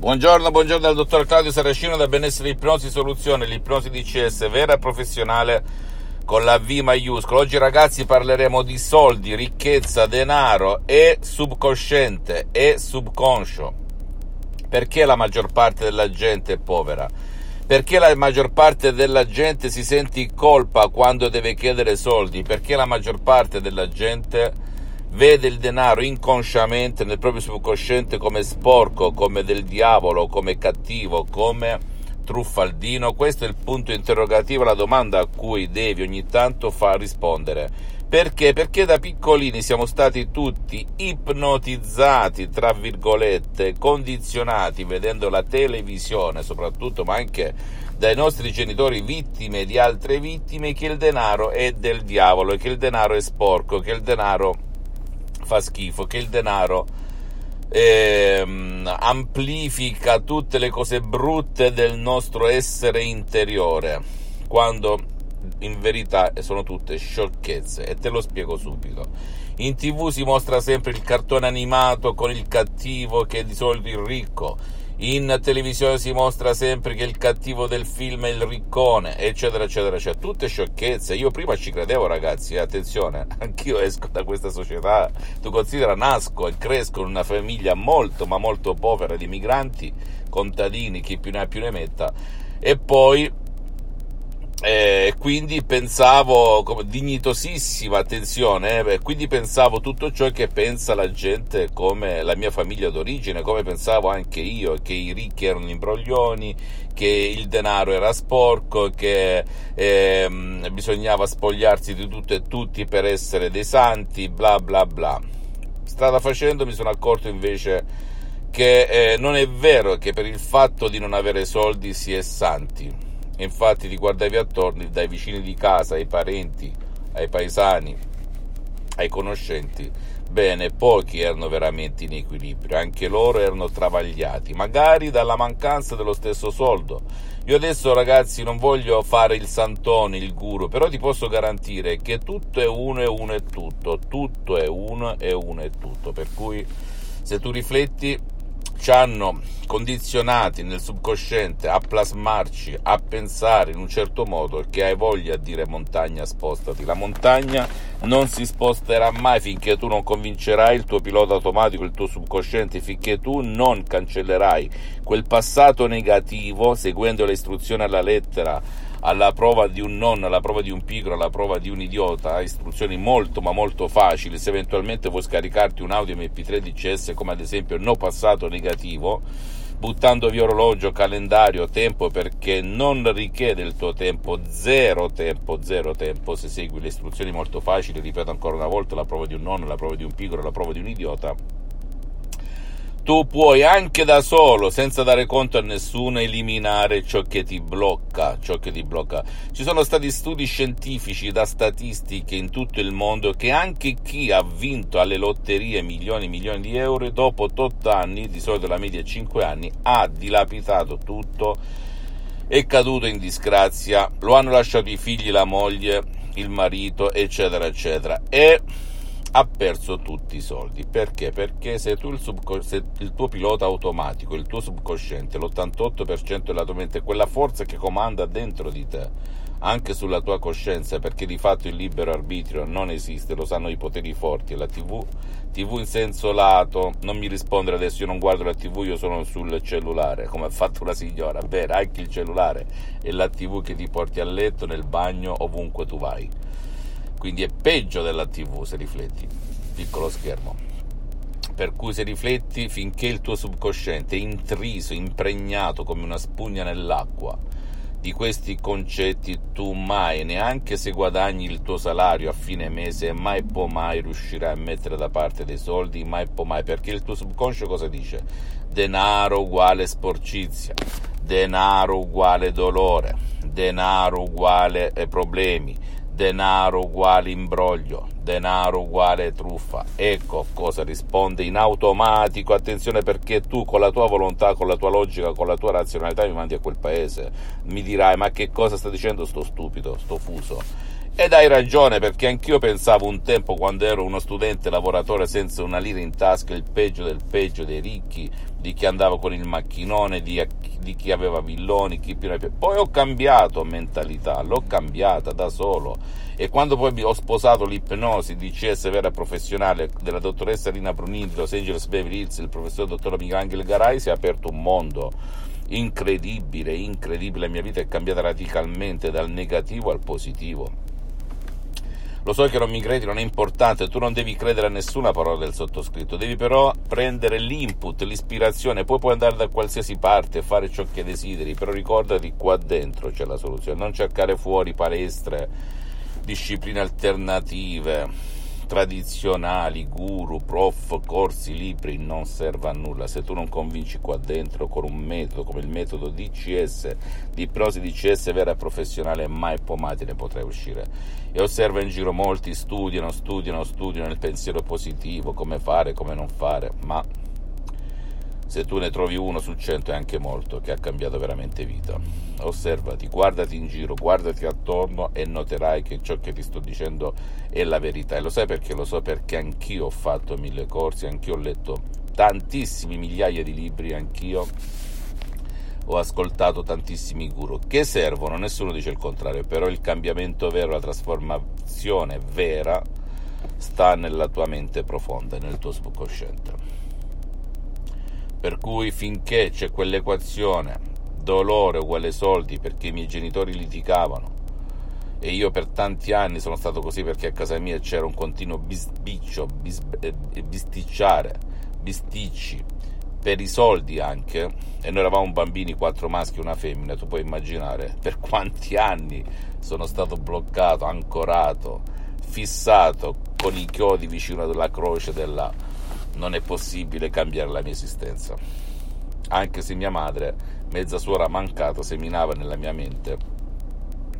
Buongiorno, buongiorno dal dottor Claudio Saracino da Benessere Ipnosi Soluzione, l'ipnosi DCS vera e professionale con la V maiuscola. Oggi ragazzi parleremo di soldi, ricchezza, denaro e subconsciente e subconscio. Perché la maggior parte della gente è povera? Perché la maggior parte della gente si sente in colpa quando deve chiedere soldi? Perché la maggior parte della gente vede il denaro inconsciamente nel proprio subconsciente come sporco, come del diavolo, come cattivo, come truffaldino? Questo è il punto interrogativo, la domanda a cui devi ogni tanto far rispondere. Perché? Perché da piccolini siamo stati tutti ipnotizzati, tra virgolette, condizionati vedendo la televisione soprattutto, ma anche dai nostri genitori vittime di altre vittime, che il denaro è del diavolo, che il denaro è sporco, che il denaro fa schifo, che il denaro ehm, amplifica tutte le cose brutte del nostro essere interiore, quando in verità sono tutte sciocchezze e te lo spiego subito. In tv si mostra sempre il cartone animato con il cattivo che è di solito il ricco, in televisione si mostra sempre che il cattivo del film è il riccone, eccetera, eccetera, cioè tutte sciocchezze. Io prima ci credevo, ragazzi, attenzione, anch'io esco da questa società. Tu considera, nasco e cresco in una famiglia molto, ma molto povera di migranti, contadini, chi più ne ha più ne metta, e poi eh, quindi pensavo, dignitosissima attenzione, eh, quindi pensavo tutto ciò che pensa la gente come la mia famiglia d'origine, come pensavo anche io, che i ricchi erano imbroglioni, che il denaro era sporco, che eh, bisognava spogliarsi di tutto e tutti per essere dei santi, bla bla bla. Strada facendo mi sono accorto invece che eh, non è vero che per il fatto di non avere soldi si è santi Infatti ti guardavi attorno dai vicini di casa, ai parenti, ai paesani, ai conoscenti. Bene, pochi erano veramente in equilibrio, anche loro erano travagliati, magari dalla mancanza dello stesso soldo. Io adesso ragazzi non voglio fare il santone, il guru, però ti posso garantire che tutto è uno e uno è tutto, tutto è uno e uno è tutto, per cui se tu rifletti ci hanno condizionati nel subconsciente a plasmarci, a pensare in un certo modo che hai voglia di dire montagna spostati. La montagna non si sposterà mai finché tu non convincerai il tuo pilota automatico, il tuo subconsciente, finché tu non cancellerai quel passato negativo seguendo le istruzioni alla lettera alla prova di un nonno, alla prova di un pigro, alla prova di un idiota, istruzioni molto ma molto facili, se eventualmente vuoi scaricarti un audio MP3 DCS come ad esempio no passato negativo, buttando via orologio, calendario, tempo perché non richiede il tuo tempo, zero tempo, zero tempo se segui le istruzioni molto facili, ripeto ancora una volta, la prova di un nonno, la prova di un pigro, la prova di un idiota tu puoi anche da solo, senza dare conto a nessuno, eliminare ciò che ti blocca, che ti blocca. Ci sono stati studi scientifici da statistiche in tutto il mondo che anche chi ha vinto alle lotterie milioni e milioni di euro, dopo 8 anni, di solito la media è 5 anni, ha dilapidato tutto, è caduto in disgrazia, lo hanno lasciato i figli, la moglie, il marito, eccetera, eccetera. E ha perso tutti i soldi. Perché? Perché se tu il, subco- se il tuo pilota automatico, il tuo subconsciente, l'88% della tua mente, quella forza che comanda dentro di te, anche sulla tua coscienza, perché di fatto il libero arbitrio non esiste, lo sanno i poteri forti, la TV, TV in senso lato, non mi rispondere adesso, io non guardo la TV, io sono sul cellulare, come ha fatto una signora, bene, anche il cellulare è la TV che ti porti a letto, nel bagno, ovunque tu vai quindi è peggio della TV se rifletti, piccolo schermo. Per cui se rifletti finché il tuo subconsciente è intriso, impregnato come una spugna nell'acqua, di questi concetti tu mai, neanche se guadagni il tuo salario a fine mese, mai può mai riuscirai a mettere da parte dei soldi, mai può mai, perché il tuo subconscio cosa dice? Denaro uguale sporcizia, denaro uguale dolore, denaro uguale problemi, denaro uguale imbroglio, denaro uguale truffa. Ecco cosa risponde in automatico. Attenzione perché tu con la tua volontà, con la tua logica, con la tua razionalità mi mandi a quel paese. Mi dirai ma che cosa sta dicendo sto stupido, sto fuso? Ed hai ragione, perché anch'io pensavo un tempo, quando ero uno studente lavoratore senza una lira in tasca, il peggio del peggio dei ricchi, di chi andava con il macchinone, di, di chi aveva villoni, chi più ne. Poi ho cambiato mentalità, l'ho cambiata da solo. E quando poi ho sposato l'ipnosi di CS vera professionale della dottoressa Rina Brunini di Los Angeles Beverly Hills, il professor dottor Michelangelo Garai, si è aperto un mondo incredibile, incredibile. La mia vita è cambiata radicalmente dal negativo al positivo lo so che non mi credi, non è importante, tu non devi credere a nessuna parola del sottoscritto, devi però prendere l'input, l'ispirazione, poi puoi andare da qualsiasi parte fare ciò che desideri, però ricordati qua dentro c'è la soluzione, non cercare fuori palestre, discipline alternative tradizionali, guru, prof, corsi, libri non serve a nulla se tu non convinci qua dentro con un metodo come il metodo DCS, di ipnosi DCS vera e professionale, mai pomati ne potrai uscire. E osserva in giro molti studiano, studiano, studiano il pensiero positivo, come fare, come non fare, ma se tu ne trovi uno su cento è anche molto che ha cambiato veramente vita. Osservati, guardati in giro, guardati attorno e noterai che ciò che ti sto dicendo è la verità. E lo sai perché? Lo so perché anch'io ho fatto mille corsi, anch'io ho letto tantissimi migliaia di libri, anch'io ho ascoltato tantissimi guru che servono, nessuno dice il contrario, però il cambiamento vero, la trasformazione vera sta nella tua mente profonda, nel tuo subconsciente. Per cui finché c'è quell'equazione dolore uguale soldi perché i miei genitori litigavano. E io per tanti anni sono stato così perché a casa mia c'era un continuo bisbiccio, bis, eh, bisticciare, bisticci per i soldi anche e noi eravamo bambini, quattro maschi e una femmina, tu puoi immaginare per quanti anni sono stato bloccato, ancorato, fissato con i chiodi vicino alla croce della non è possibile cambiare la mia esistenza. Anche se mia madre, mezza suora mancata, seminava nella mia mente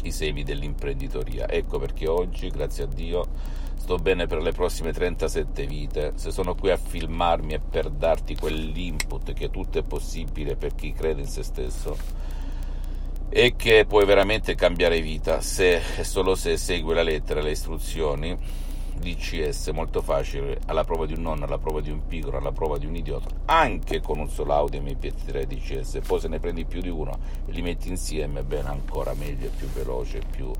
i semi dell'imprenditoria. Ecco perché oggi, grazie a Dio, sto bene per le prossime 37 vite. Se sono qui a filmarmi è per darti quell'input che tutto è possibile per chi crede in se stesso e che puoi veramente cambiare vita se e solo se segui la lettera e le istruzioni DCS molto facile alla prova di un nonno, alla prova di un piccolo, alla prova di un idiota, anche con un solo Audi MP3 DCS. Poi se ne prendi più di uno e li metti insieme, bene, ancora meglio, più veloce, più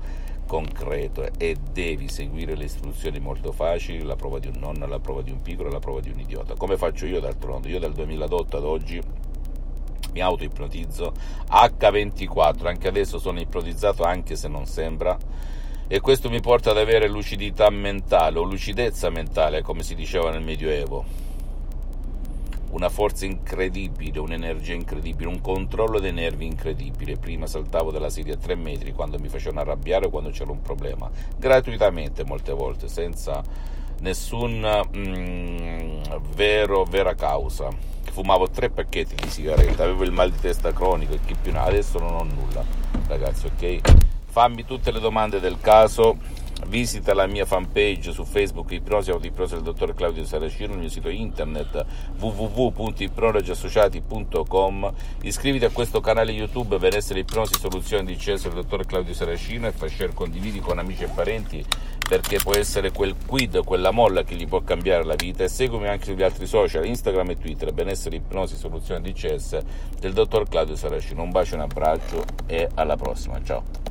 concreto e devi seguire le istruzioni molto facili, la prova di un nonno, la prova di un piccolo, la prova di un idiota. Come faccio io d'altronde? Io dal 2008 ad oggi mi auto-ipnotizzo H24, anche adesso sono ipnotizzato anche se non sembra e questo mi porta ad avere lucidità mentale o lucidezza mentale, come si diceva nel Medioevo. Una forza incredibile, un'energia incredibile, un controllo dei nervi incredibile. Prima saltavo dalla sedia a tre metri quando mi facevano arrabbiare o quando c'era un problema, gratuitamente molte volte, senza nessun mm, vero, vera causa. Fumavo tre pacchetti di sigarette, avevo il mal di testa cronico e chi più ne. Adesso non ho nulla, ragazzi, ok? Fammi tutte le domande del caso visita la mia fanpage su Facebook Ipnosi Autoipnosi del dottor Claudio Saracino, il mio sito internet www.ipnologiassociati.com iscriviti a questo canale YouTube Benessere Ipnosi Soluzioni di Cesso del dottor Claudio Saracino e fai share, condividi con amici e parenti perché può essere quel quid, quella molla che gli può cambiare la vita e seguimi anche sugli altri social, Instagram e Twitter, Benessere Ipnosi Soluzioni di CS del dottor Claudio Saracino. Un bacio, un abbraccio e alla prossima, ciao!